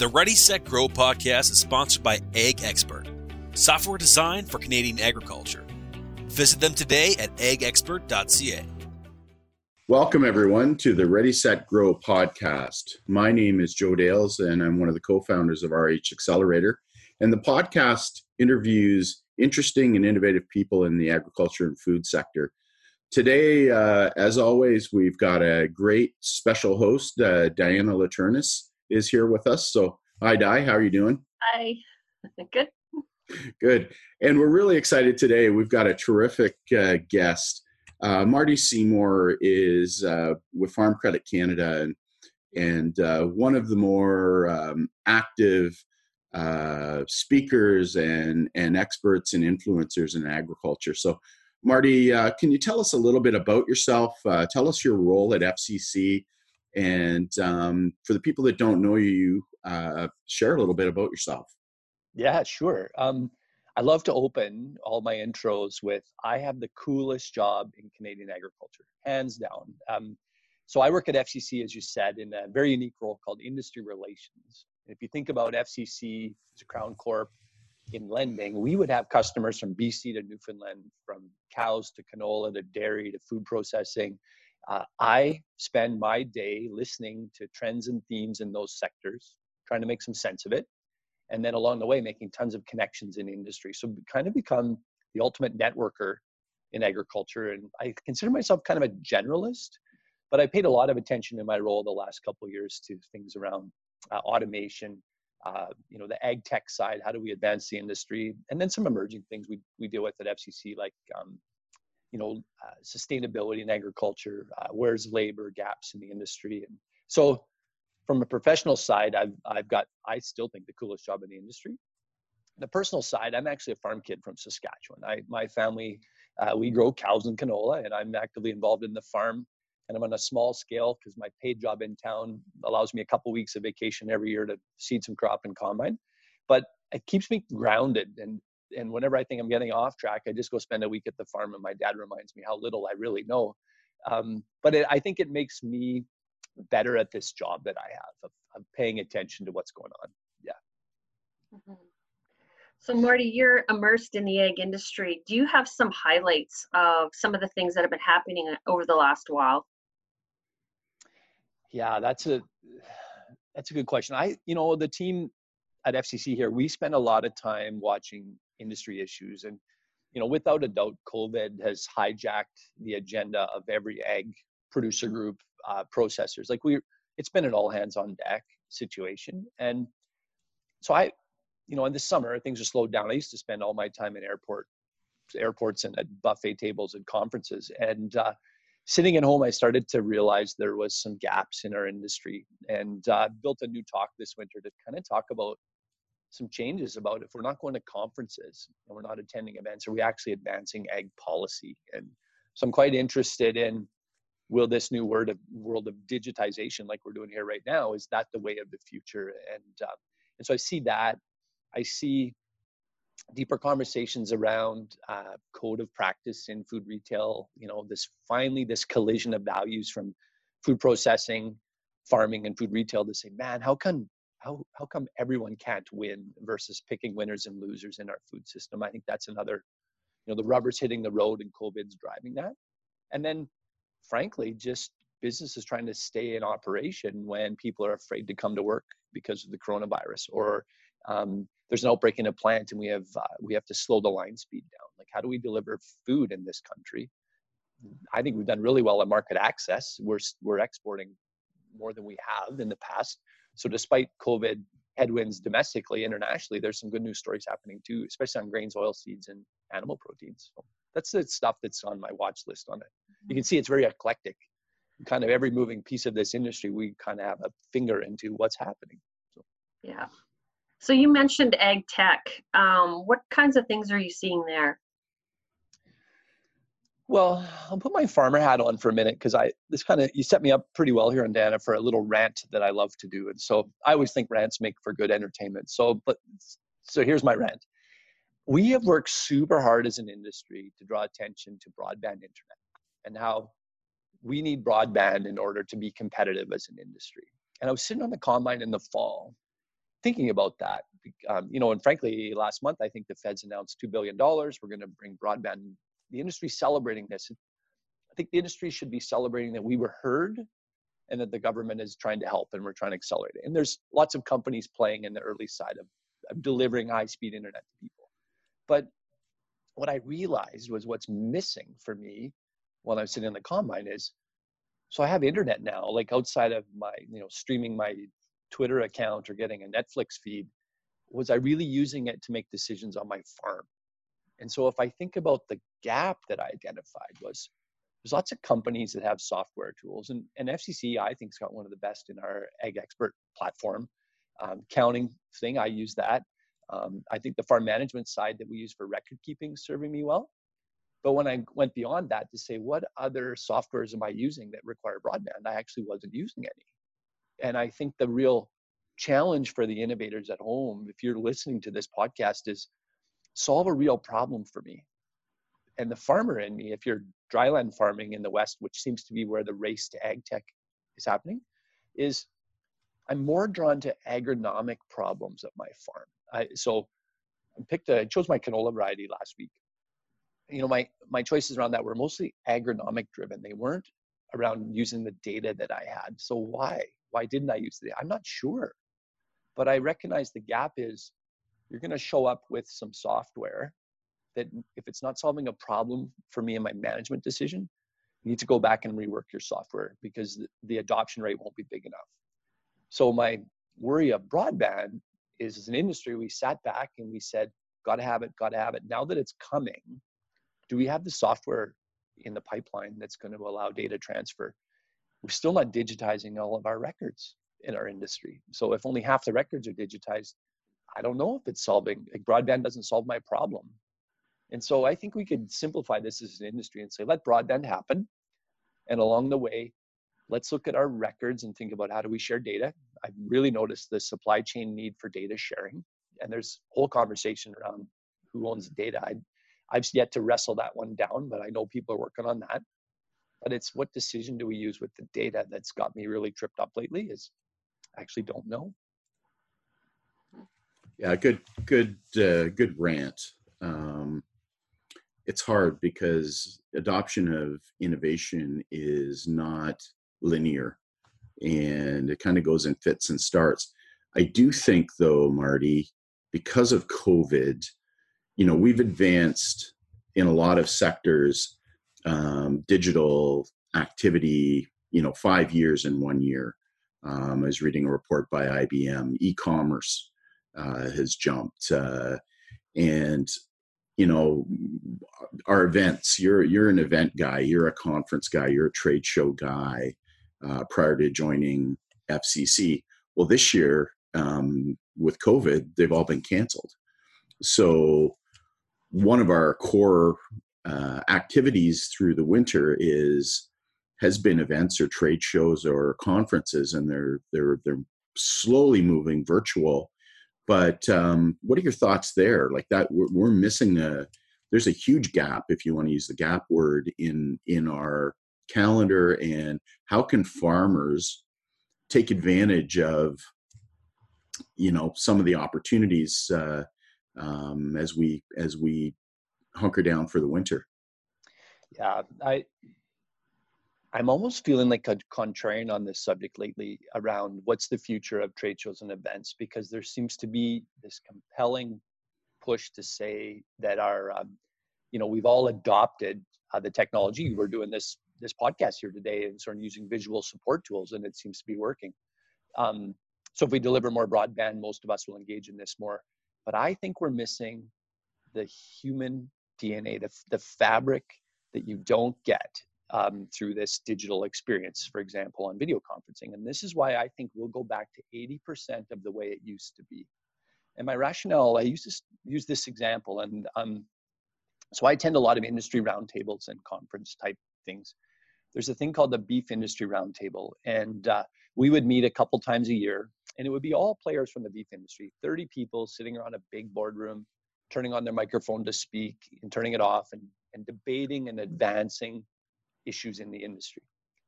The Ready Set Grow podcast is sponsored by AgExpert, software designed for Canadian agriculture. Visit them today at agexpert.ca. Welcome, everyone, to the Ready Set Grow podcast. My name is Joe Dales, and I'm one of the co founders of RH Accelerator. And the podcast interviews interesting and innovative people in the agriculture and food sector. Today, uh, as always, we've got a great special host, uh, Diana Laturnis is here with us. So, hi, Di, how are you doing? Hi, good. Good. And we're really excited today. We've got a terrific uh, guest. Uh, Marty Seymour is uh, with Farm Credit Canada and, and uh, one of the more um, active uh, speakers and, and experts and influencers in agriculture. So, Marty, uh, can you tell us a little bit about yourself? tell us your role at FCC and um, for the people that don't know you, uh, share a little bit about yourself. Yeah, sure. Um, I love to open all my intros with I have the coolest job in Canadian agriculture, hands down. Um, so I work at FCC, as you said, in a very unique role called industry relations. if you think about FCC as a Crown Corp in lending, we would have customers from BC to Newfoundland, from cows to canola to dairy to food processing uh, I spend my day listening to trends and themes in those sectors, trying to make some sense of it, and then along the way making tons of connections in industry. So kind of become the ultimate networker in agriculture. And I consider myself kind of a generalist, but I paid a lot of attention in my role the last couple years to things around uh, automation, uh, you know, the ag tech side. How do we advance the industry? And then some emerging things we we deal with at FCC, like um, you know, uh, sustainability in agriculture, uh, where's labor gaps in the industry. And so from a professional side, I've, I've got, I still think the coolest job in the industry. The personal side, I'm actually a farm kid from Saskatchewan. I, my family, uh, we grow cows and canola and I'm actively involved in the farm and I'm on a small scale because my paid job in town allows me a couple weeks of vacation every year to seed some crop and combine. But it keeps me grounded and and whenever I think I'm getting off track, I just go spend a week at the farm, and my dad reminds me how little I really know. Um, but it, I think it makes me better at this job that I have of, of paying attention to what's going on. Yeah. Mm-hmm. So, Marty, you're immersed in the ag industry. Do you have some highlights of some of the things that have been happening uh, over the last while? Yeah, that's a that's a good question. I, you know, the team at FCC here, we spend a lot of time watching industry issues. And, you know, without a doubt, COVID has hijacked the agenda of every ag producer group, uh, processors. Like we, it's been an all hands on deck situation. And so I, you know, in the summer, things are slowed down. I used to spend all my time in airport, airports and at buffet tables and conferences. And uh, sitting at home, I started to realize there was some gaps in our industry and uh, built a new talk this winter to kind of talk about some changes about if we're not going to conferences and we're not attending events, are we actually advancing ag policy? And so I'm quite interested in will this new word of world of digitization, like we're doing here right now, is that the way of the future? And uh, and so I see that. I see deeper conversations around uh, code of practice in food retail. You know, this finally this collision of values from food processing, farming, and food retail to say, man, how can how how come everyone can't win versus picking winners and losers in our food system? I think that's another, you know, the rubber's hitting the road and COVID's driving that. And then, frankly, just businesses trying to stay in operation when people are afraid to come to work because of the coronavirus, or um, there's an outbreak in a plant and we have uh, we have to slow the line speed down. Like, how do we deliver food in this country? I think we've done really well at market access. We're we're exporting more than we have in the past so despite COVID headwinds domestically, internationally, there's some good news stories happening too, especially on grains, oil seeds, and animal proteins. So that's the stuff that's on my watch list on it. You can see it's very eclectic. Kind of every moving piece of this industry, we kind of have a finger into what's happening. So. Yeah. So you mentioned ag tech. Um, what kinds of things are you seeing there? Well, I'll put my farmer hat on for a minute because I this kind of you set me up pretty well here on Diana for a little rant that I love to do, and so I always think rants make for good entertainment. So, but so here's my rant. We have worked super hard as an industry to draw attention to broadband internet and how we need broadband in order to be competitive as an industry. And I was sitting on the combine in the fall, thinking about that. Um, you know, and frankly, last month I think the Fed's announced two billion dollars. We're going to bring broadband. The industry celebrating this. I think the industry should be celebrating that we were heard, and that the government is trying to help, and we're trying to accelerate it. And there's lots of companies playing in the early side of, of delivering high-speed internet to people. But what I realized was what's missing for me while I was sitting in the combine is so I have internet now, like outside of my, you know, streaming my Twitter account or getting a Netflix feed, was I really using it to make decisions on my farm? And so if I think about the gap that I identified was there's lots of companies that have software tools and, and FCC I think has got one of the best in our AgExpert platform. Um, counting thing, I use that. Um, I think the farm management side that we use for record keeping serving me well. But when I went beyond that to say, what other softwares am I using that require broadband? I actually wasn't using any. And I think the real challenge for the innovators at home, if you're listening to this podcast, is solve a real problem for me. And the farmer in me, if you're dryland farming in the West, which seems to be where the race to ag tech is happening, is I'm more drawn to agronomic problems at my farm. I, so I picked a, I chose my canola variety last week you know my my choices around that were mostly agronomic driven they weren't around using the data that i had so why why didn't i use the i'm not sure. But i recognize the gap is you're going to show up with some software that if it's not solving a problem for me in my management decision you need to go back and rework your software because the, the adoption rate won't be big enough. So my worry of broadband is as an industry we sat back and we said gotta have it gotta have it. Now that it's coming do we have the software in the pipeline that's going to allow data transfer? We're still not digitizing all of our records in our industry. So if only half the records are digitized, I don't know if it's solving, like broadband doesn't solve my problem. And so I think we could simplify this as an industry and say, let broadband happen. And along the way, let's look at our records and think about how do we share data. I've really noticed the supply chain need for data sharing. And there's whole conversation around who owns data. I've yet to wrestle that one down, but I know people are working on that. But it's what decision do we use with the data that's got me really tripped up lately is actually don't know. Yeah, good, good, uh, good rant. Um, it's hard because adoption of innovation is not linear and it kind of goes in fits and starts. I do think, though, Marty, because of COVID, you know we've advanced in a lot of sectors um, digital activity you know five years in one year. Um, i was reading a report by ibm e-commerce uh, has jumped uh, and you know our events you're you're an event guy you're a conference guy you're a trade show guy uh, prior to joining fcc well this year um, with covid they've all been canceled. So one of our core uh, activities through the winter is has been events or trade shows or conferences, and they're they're they're slowly moving virtual. But um, what are your thoughts there? Like that, we're, we're missing a. There's a huge gap, if you want to use the gap word, in in our calendar. And how can farmers take advantage of, you know, some of the opportunities uh, um, as we as we hunker down for the winter. Yeah, I I'm almost feeling like a contrarian on this subject lately around what's the future of trade shows and events because there seems to be this compelling push to say that our um, you know we've all adopted uh, the technology. We're doing this this podcast here today and sort of using visual support tools and it seems to be working. Um, so if we deliver more broadband most of us will engage in this more. But I think we're missing the human DNA, the, the fabric that you don't get um, through this digital experience, for example, on video conferencing. And this is why I think we'll go back to 80% of the way it used to be. And my rationale, I used to use this example, and um, so I attend a lot of industry roundtables and conference type things. There's a thing called the Beef Industry Roundtable, and uh, we would meet a couple times a year and it would be all players from the beef industry 30 people sitting around a big boardroom turning on their microphone to speak and turning it off and, and debating and advancing issues in the industry.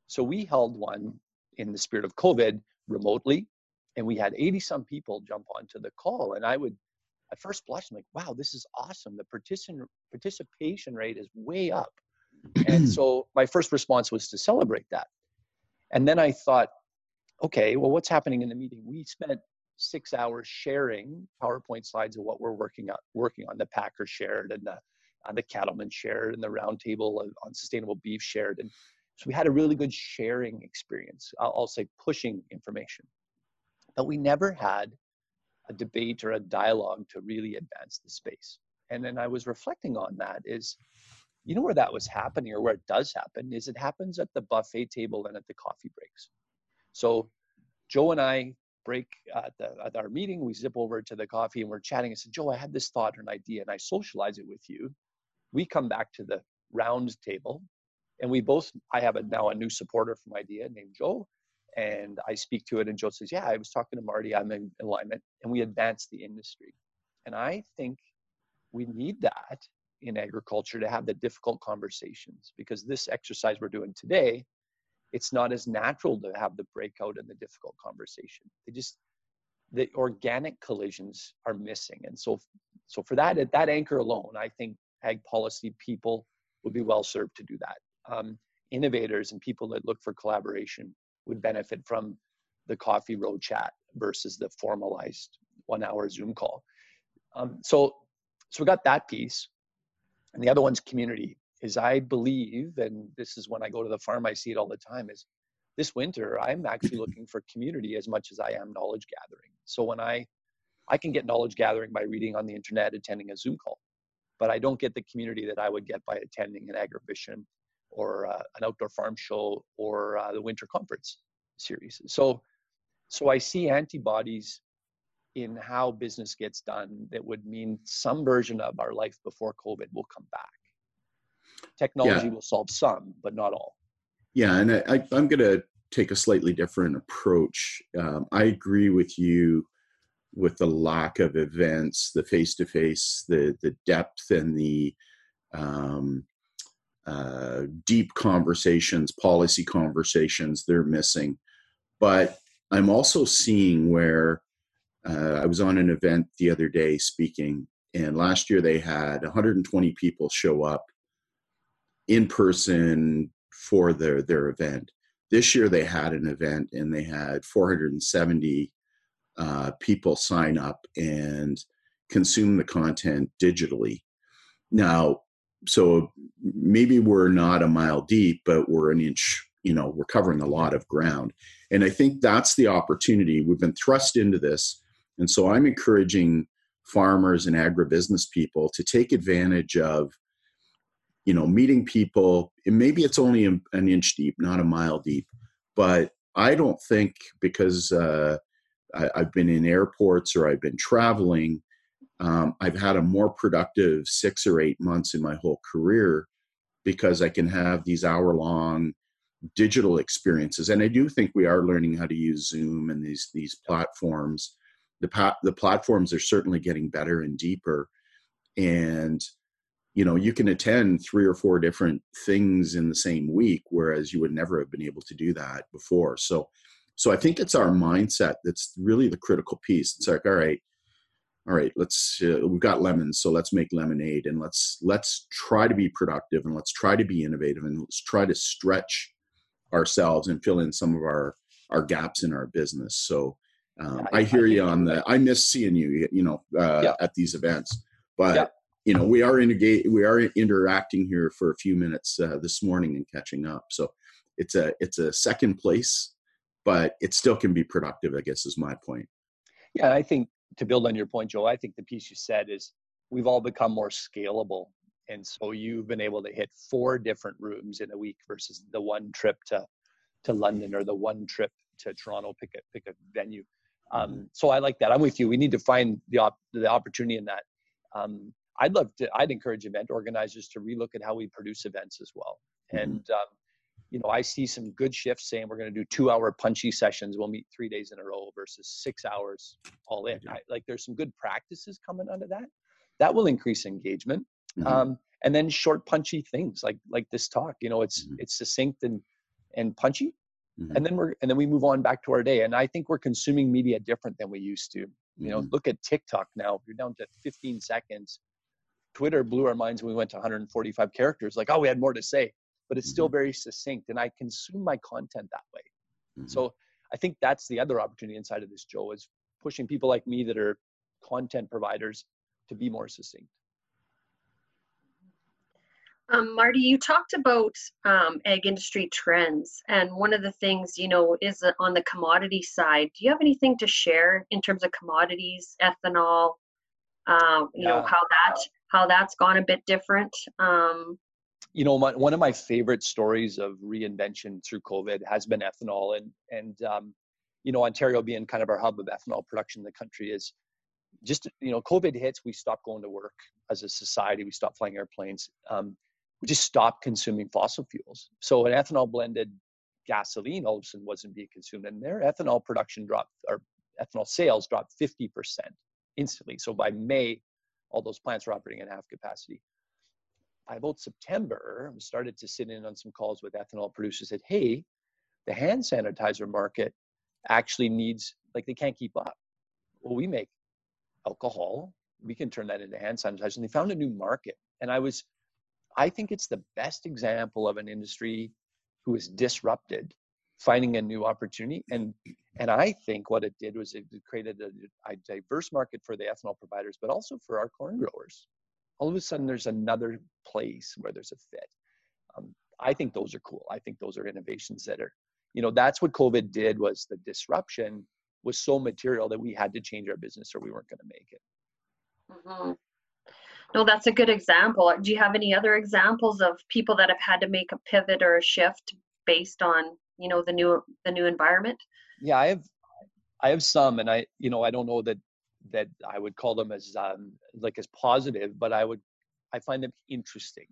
So we held one in the spirit of covid remotely and we had 80 some people jump onto the call and i would at first blush i'm like wow this is awesome. The participant participation rate is way up. And so my first response was to celebrate that. And then i thought okay well what's happening in the meeting? We spent six hours sharing powerpoint slides of what we're working on working on the packer shared and the uh, the cattlemen shared and the roundtable on sustainable beef shared and so we had a really good sharing experience I'll, I'll say pushing information but we never had a debate or a dialogue to really advance the space. And then I was reflecting on that is, you know, where that was happening or where it does happen is it happens at the buffet table and at the coffee breaks. So Joe and I break at, the, at our meeting, we zip over to the coffee and we're chatting. I said, Joe, I had this thought or an idea and I socialize it with you. We come back to the round table and we both, I have a, now a new supporter from idea named Joe and I speak to it, and Joe says, "Yeah, I was talking to Marty. I'm in alignment, and we advance the industry." And I think we need that in agriculture to have the difficult conversations because this exercise we're doing today, it's not as natural to have the breakout and the difficult conversation. They just the organic collisions are missing, and so so for that at that anchor alone, I think ag policy people would be well served to do that. Um, innovators and people that look for collaboration would benefit from the coffee road chat versus the formalized one hour Zoom call. Um, so, so we got that piece. And the other one's community is I believe, and this is when I go to the farm, I see it all the time is this winter, I'm actually looking for community as much as I am knowledge gathering. So when I, I can get knowledge gathering by reading on the internet, attending a Zoom call, but I don't get the community that I would get by attending an agribition or uh, an outdoor farm show or uh, the winter conference series. So, so I see antibodies in how business gets done that would mean some version of our life before COVID will come back. Technology yeah. will solve some, but not all. Yeah, and I, am going to take a slightly different approach. Um, I agree with you with the lack of events, the face to face, the the depth and the um, uh, deep conversations, policy conversations they're missing. But I'm also seeing where uh, I was on an event the other day speaking, and last year they had 120 people show up in person for their their event. This year they had an event and they had 470 uh, people sign up and consume the content digitally. Now, so maybe we're not a mile deep, but we're an inch, you know, we're covering a lot of ground. And I think that's the opportunity. We've been thrust into this. And so I'm encouraging farmers and agribusiness people to take advantage of, you know, meeting people. And maybe it's only an inch deep, not a mile deep. But I don't think because uh, I, I've been in airports or I've been traveling, um, I've had a more productive six or eight months in my whole career because I can have these hour long digital experiences. And I do think we are learning how to use Zoom and these these platforms. The pa- the platforms are certainly getting better and deeper, and you know you can attend three or four different things in the same week, whereas you would never have been able to do that before. So, so I think it's our mindset that's really the critical piece. It's like, all right, all right let's uh, we've got lemons so let's make lemonade and let's let's try to be productive and let's try to be innovative and let's try to stretch ourselves and fill in some of our our gaps in our business so um, I, I, hear I you on that i miss seeing you you know uh, yeah. at these events but yeah. You know we are in engage we are interacting here for a few minutes uh, this morning and catching up so it's a it's a second place but it still can be productive i guess is my point yeah i think to build on your point, Joe, I think the piece you said is we've all become more scalable. And so you've been able to hit four different rooms in a week versus the one trip to, to London or the one trip to Toronto, pick a, pick a venue. Um, mm-hmm. so I like that. I'm with you. We need to find the, op- the opportunity in that. Um, I'd love to, I'd encourage event organizers to relook at how we produce events as well. Mm-hmm. And um, you know, I see some good shifts saying we're going to do two hour punchy sessions. We'll meet three days in a row versus six hours all in. I, like there's some good practices coming under that. That will increase engagement. Mm-hmm. Um, and then short punchy things like like this talk. You know, it's mm-hmm. it's succinct and and punchy. mm-hmm. and then we're and then we move on back to our day. And I think we're consuming media different than we used to. You know, mm-hmm. look at TikTok now. You're down to 15 seconds. Twitter blew our minds when we went to 145 characters. Like, oh, we had more to say, but it's still mm-hmm. very succinct, and I consume my content that way. Mm-hmm. So I think that's the other opportunity inside of this, Joe, is pushing people like me that are content providers to be more succinct. Um, Marty, you talked about um, ag industry trends, and one of the things you know is on the commodity side. Do you have anything to share in terms of commodities, ethanol? Uh, you yeah. know how that how that's gone a bit different. Um, you know, my, one of my favorite stories of reinvention through COVID has been ethanol, and and um, you know, Ontario being kind of our hub of ethanol production in the country is just you know, COVID hits, we stop going to work as a society, we stop flying airplanes, um, we just stop consuming fossil fuels. So an ethanol blended gasoline all of a sudden wasn't being consumed, and their ethanol production dropped, or ethanol sales dropped 50% instantly. So by May, all those plants were operating at half capacity by about September, we started to sit in on some calls with ethanol producers. Said, "Hey, the hand sanitizer market actually needs like they can't keep up. Well, we make alcohol. We can turn that into hand sanitizer." And they found a new market. And I was, I think it's the best example of an industry who is disrupted, finding a new opportunity. And and I think what it did was it created a, a diverse market for the ethanol providers, but also for our corn growers all of a sudden there's another place where there's a fit. Um, I think those are cool. I think those are innovations that are, you know, that's what COVID did was the disruption was so material that we had to change our business or we weren't going to make it. Mm-hmm. No, that's a good example. Do you have any other examples of people that have had to make a pivot or a shift based on, you know, the new the new environment? Yeah, I have I have some and I, you know, I don't know that that I would call them as um, like as positive, but I would I find them interesting.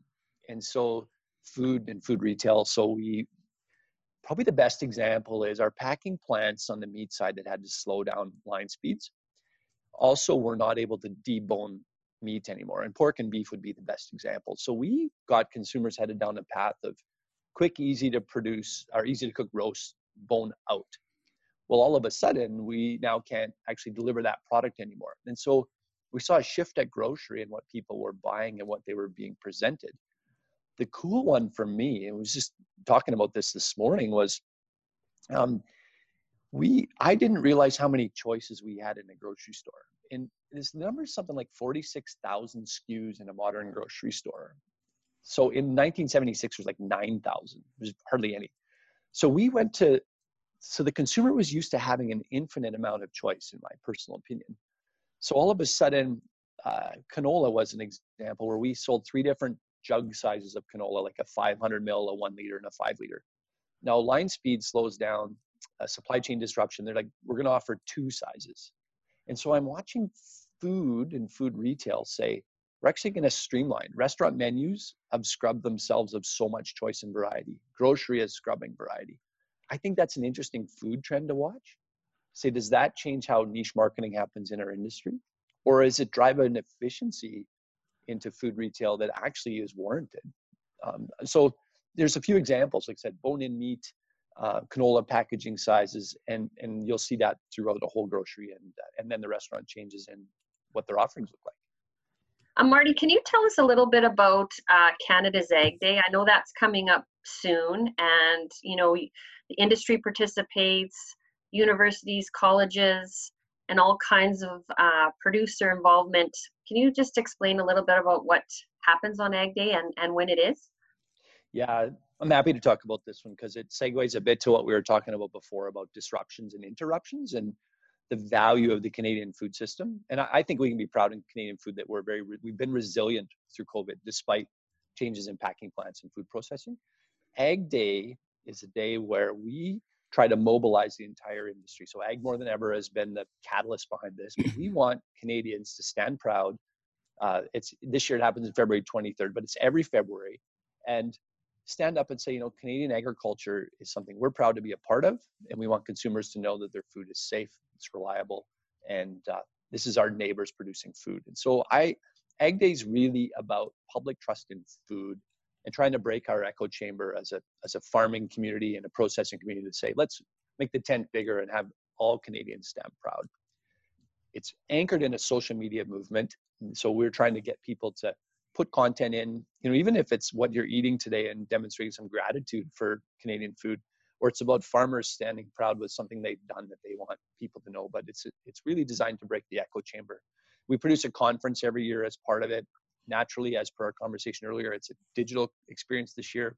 And so food and food retail. So we probably the best example is our packing plants on the meat side that had to slow down line speeds. Also, we're not able to debone meat anymore, and pork and beef would be the best example. So we got consumers headed down the path of quick, easy to produce or easy to cook roast bone out well, all of a sudden, we now can't actually deliver that product anymore. And so we saw a shift at grocery and what people were buying and what they were being presented. The cool one for me, and was just talking about this this morning, was um, we I didn't realize how many choices we had in a grocery store. And this number is something like 46,000 SKUs in a modern grocery store. So in 1976, there was like 9,000. There's hardly any. So we went to so the consumer was used to having an infinite amount of choice, in my personal opinion. So all of a sudden, uh, canola was an example where we sold three different jug sizes of canola, like a 500 mil, a one liter, and a five liter. Now line speed slows down, uh, supply chain disruption. They're like, we're going to offer two sizes. And so I'm watching food and food retail say, we're actually going to streamline. Restaurant menus have scrubbed themselves of so much choice and variety. Grocery is scrubbing variety. I think that's an interesting food trend to watch. Say, does that change how niche marketing happens in our industry? Or is it drive an efficiency into food retail that actually is warranted? Um, so there's a few examples, like I said, bone-in meat, uh, canola packaging sizes, and and you'll see that throughout the whole grocery, and and then the restaurant changes in what their offerings look like. Um, Marty, can you tell us a little bit about uh, Canada's Ag Day? I know that's coming up soon, and you know the industry participates, universities, colleges, and all kinds of uh, producer involvement. Can you just explain a little bit about what happens on Ag Day and, and when it is? Yeah, I'm happy to talk about this one because it segues a bit to what we were talking about before about disruptions and interruptions and the value of the Canadian food system. And I, I think we can be proud in Canadian food that we're very, we've been resilient through COVID despite changes in packing plants and food processing. Ag Day is a day where we try to mobilize the entire industry. So Ag More Than Ever has been the catalyst behind this. But we want Canadians to stand proud. Uh, it's this year it happens in February 23rd, but it's every February, and stand up and say, you know, Canadian agriculture is something we're proud to be a part of, and we want consumers to know that their food is safe, it's reliable, and uh, this is our neighbors producing food. And so I, Ag Day is really about public trust in food and trying to break our echo chamber as a as a farming community and a processing community to say let's make the tent bigger and have all Canadians stand proud. It's anchored in a social media movement, so we're trying to get people to put content in, you know, even if it's what you're eating today and demonstrating some gratitude for Canadian food, or it's about farmers standing proud with something they've done that they want people to know. But it's it's really designed to break the echo chamber. We produce a conference every year as part of it. Naturally, as per our conversation earlier, it's a digital experience this year.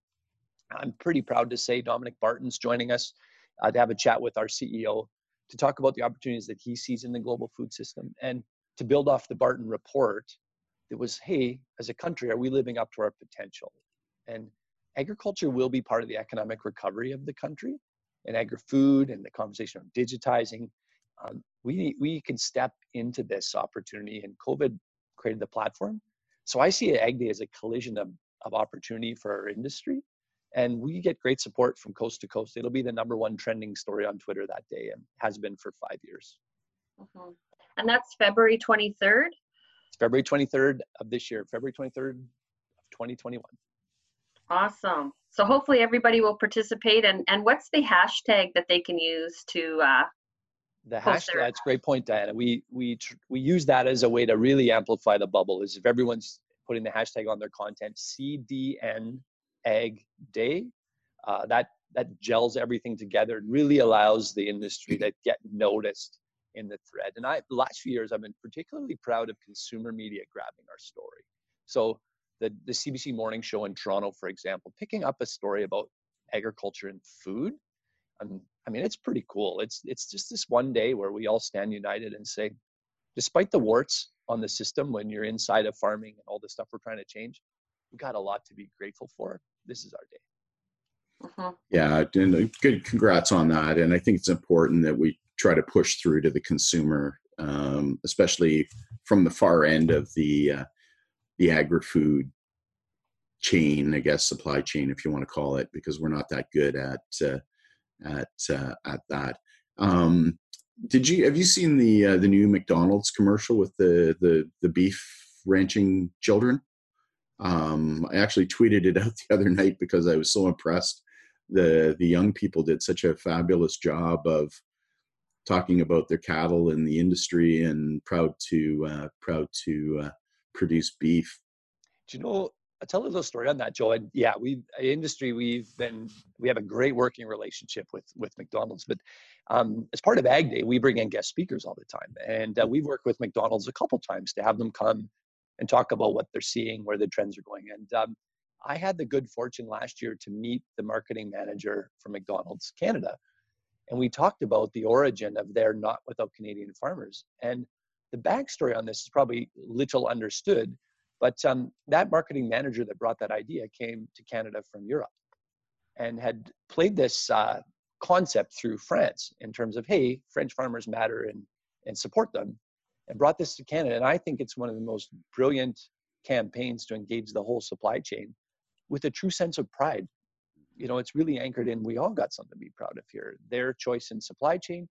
I'm pretty proud to say Dominic Barton's joining us uh, to have a chat with our CEO to talk about the opportunities that he sees in the global food system and to build off the Barton report it was, hey, as a country, are we living up to our potential? And agriculture will be part of the economic recovery of the country and agri-food and the conversation of digitizing. Um, we, we can step into this opportunity and COVID created the platform. So I see Ag Day as a collision of, of opportunity for our industry. And we get great support from coast to coast. It'll be the number one trending story on Twitter that day and has been for five years. Mm-hmm. And that's February 23rd? It's February 23rd of this year, February 23rd of 2021. Awesome. So hopefully everybody will participate. And, and what's the hashtag that they can use to uh, the hashtag that's a great point diana we we we use that as a way to really amplify the bubble is if everyone's putting the hashtag on their content cdn ag day uh, that that gels everything together and really allows the industry to get noticed in the thread. And I, the last few years, I've been particularly proud of consumer media grabbing our story. So the, the CBC Morning Show in Toronto, for example, picking up a story about agriculture and food. Um, I mean, it's pretty cool. It's it's just this one day where we all stand united and say, despite the warts on the system, when you're inside of farming and all the stuff we're trying to change, we got a lot to be grateful for. This is our day. Uh-huh. Yeah, and good congrats on that. And I think it's important that we try to push through to the consumer, um, especially from the far end of the uh, the agri-food chain, I guess supply chain, if you want to call it, because we're not that good at uh, at uh, at that. Um, did you have you seen the uh, the new McDonald's commercial with the the the beef ranching children? Um, I actually tweeted it out the other night because I was so impressed. The the young people did such a fabulous job of talking about their cattle and the industry and proud to uh, proud to uh, produce beef. Do you know? I'll tell a little story on that, Joe. And yeah, we industry we've been we have a great working relationship with with McDonald's. But um, as part of Ag Day, we bring in guest speakers all the time, and uh, we've worked with McDonald's a couple times to have them come and talk about what they're seeing, where the trends are going. And um, I had the good fortune last year to meet the marketing manager for McDonald's Canada, and we talked about the origin of their not without Canadian farmers. And the backstory on this is probably little understood, but um, that marketing manager that brought that idea came to Canada from Europe and had played this uh, concept through France in terms of, hey, French farmers matter and, and support them, and brought this to Canada. And I think it's one of the most brilliant campaigns to engage the whole supply chain with a true sense of pride you know, it's really anchored in we all got something to be proud of here. Their choice in supply chain,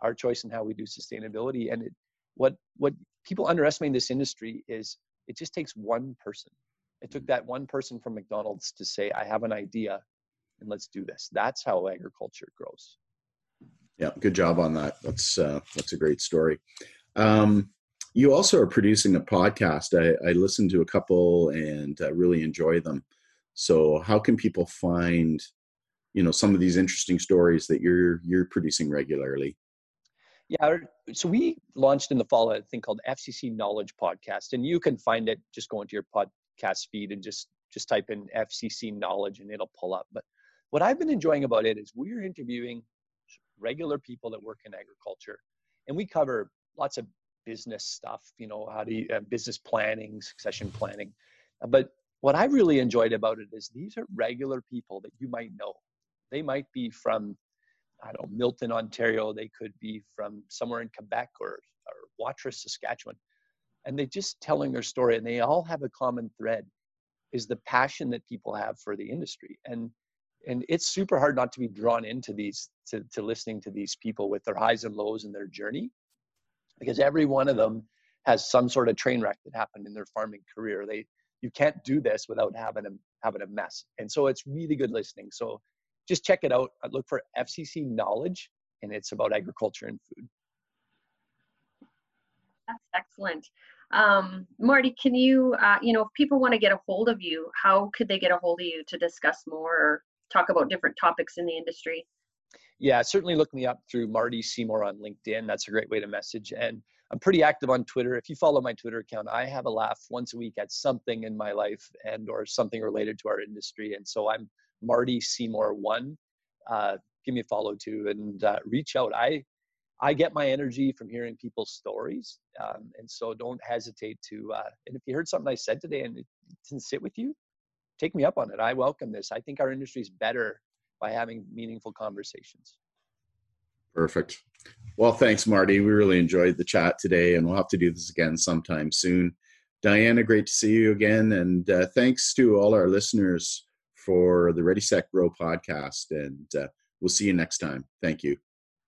our choice in how we do sustainability. And it, what what people underestimate in this industry is it just takes one person. It took that one person from McDonald's to say, I have an idea and let's do this. That's how agriculture grows. Yeah, good job on that. That's uh, that's a great story. Um, you also are producing a podcast. I, I listened to a couple and uh, really enjoy them. So how can people find, you know, some of these interesting stories that you're you're producing regularly? Yeah, so we launched in the fall a thing called FCC Knowledge Podcast, and you can find it. Just go into your podcast feed and just just type in FCC Knowledge, and it'll pull up. But what I've been enjoying about it is we're interviewing regular people that work in agriculture, and we cover lots of business stuff. You know, how do you uh, business planning, succession planning, but what I really enjoyed about it is these are regular people that you might know. They might be from, I don't know, Milton, Ontario. They could be from somewhere in Quebec or, or Watrous, Saskatchewan. And they just telling their story and they all have a common thread is the passion that people have for the industry. And and it's super hard not to be drawn into these to, to listening to these people with their highs and lows in their journey because every one of them has some sort of train wreck that happened in their farming career they you can't do this without having a, having a mess. And so it's really good listening. So just check it out. I look for FCC Knowledge, and it's about agriculture and food. That's excellent. Um, Marty, can you, uh, you know, if people want to get a hold of you, how could they get a hold of you to discuss more or talk about different topics in the industry? Yeah, certainly look me up through Marty Seymour on LinkedIn. That's a great way to message. And I'm pretty active on Twitter. If you follow my Twitter account, I have a laugh once a week at something in my life and or something related to our industry. And so I'm Marty Seymour one. Uh, give me a follow too and uh, reach out. I I get my energy from hearing people's stories, um, and so don't hesitate to. Uh, and if you heard something I said today and it didn't sit with you, take me up on it. I welcome this. I think our industry is better by having meaningful conversations. Perfect. Well, thanks, Marty. We really enjoyed the chat today, and we'll have to do this again sometime soon. Diana, great to see you again, and uh, thanks to all our listeners for the Ready Set Grow podcast. And uh, we'll see you next time. Thank you.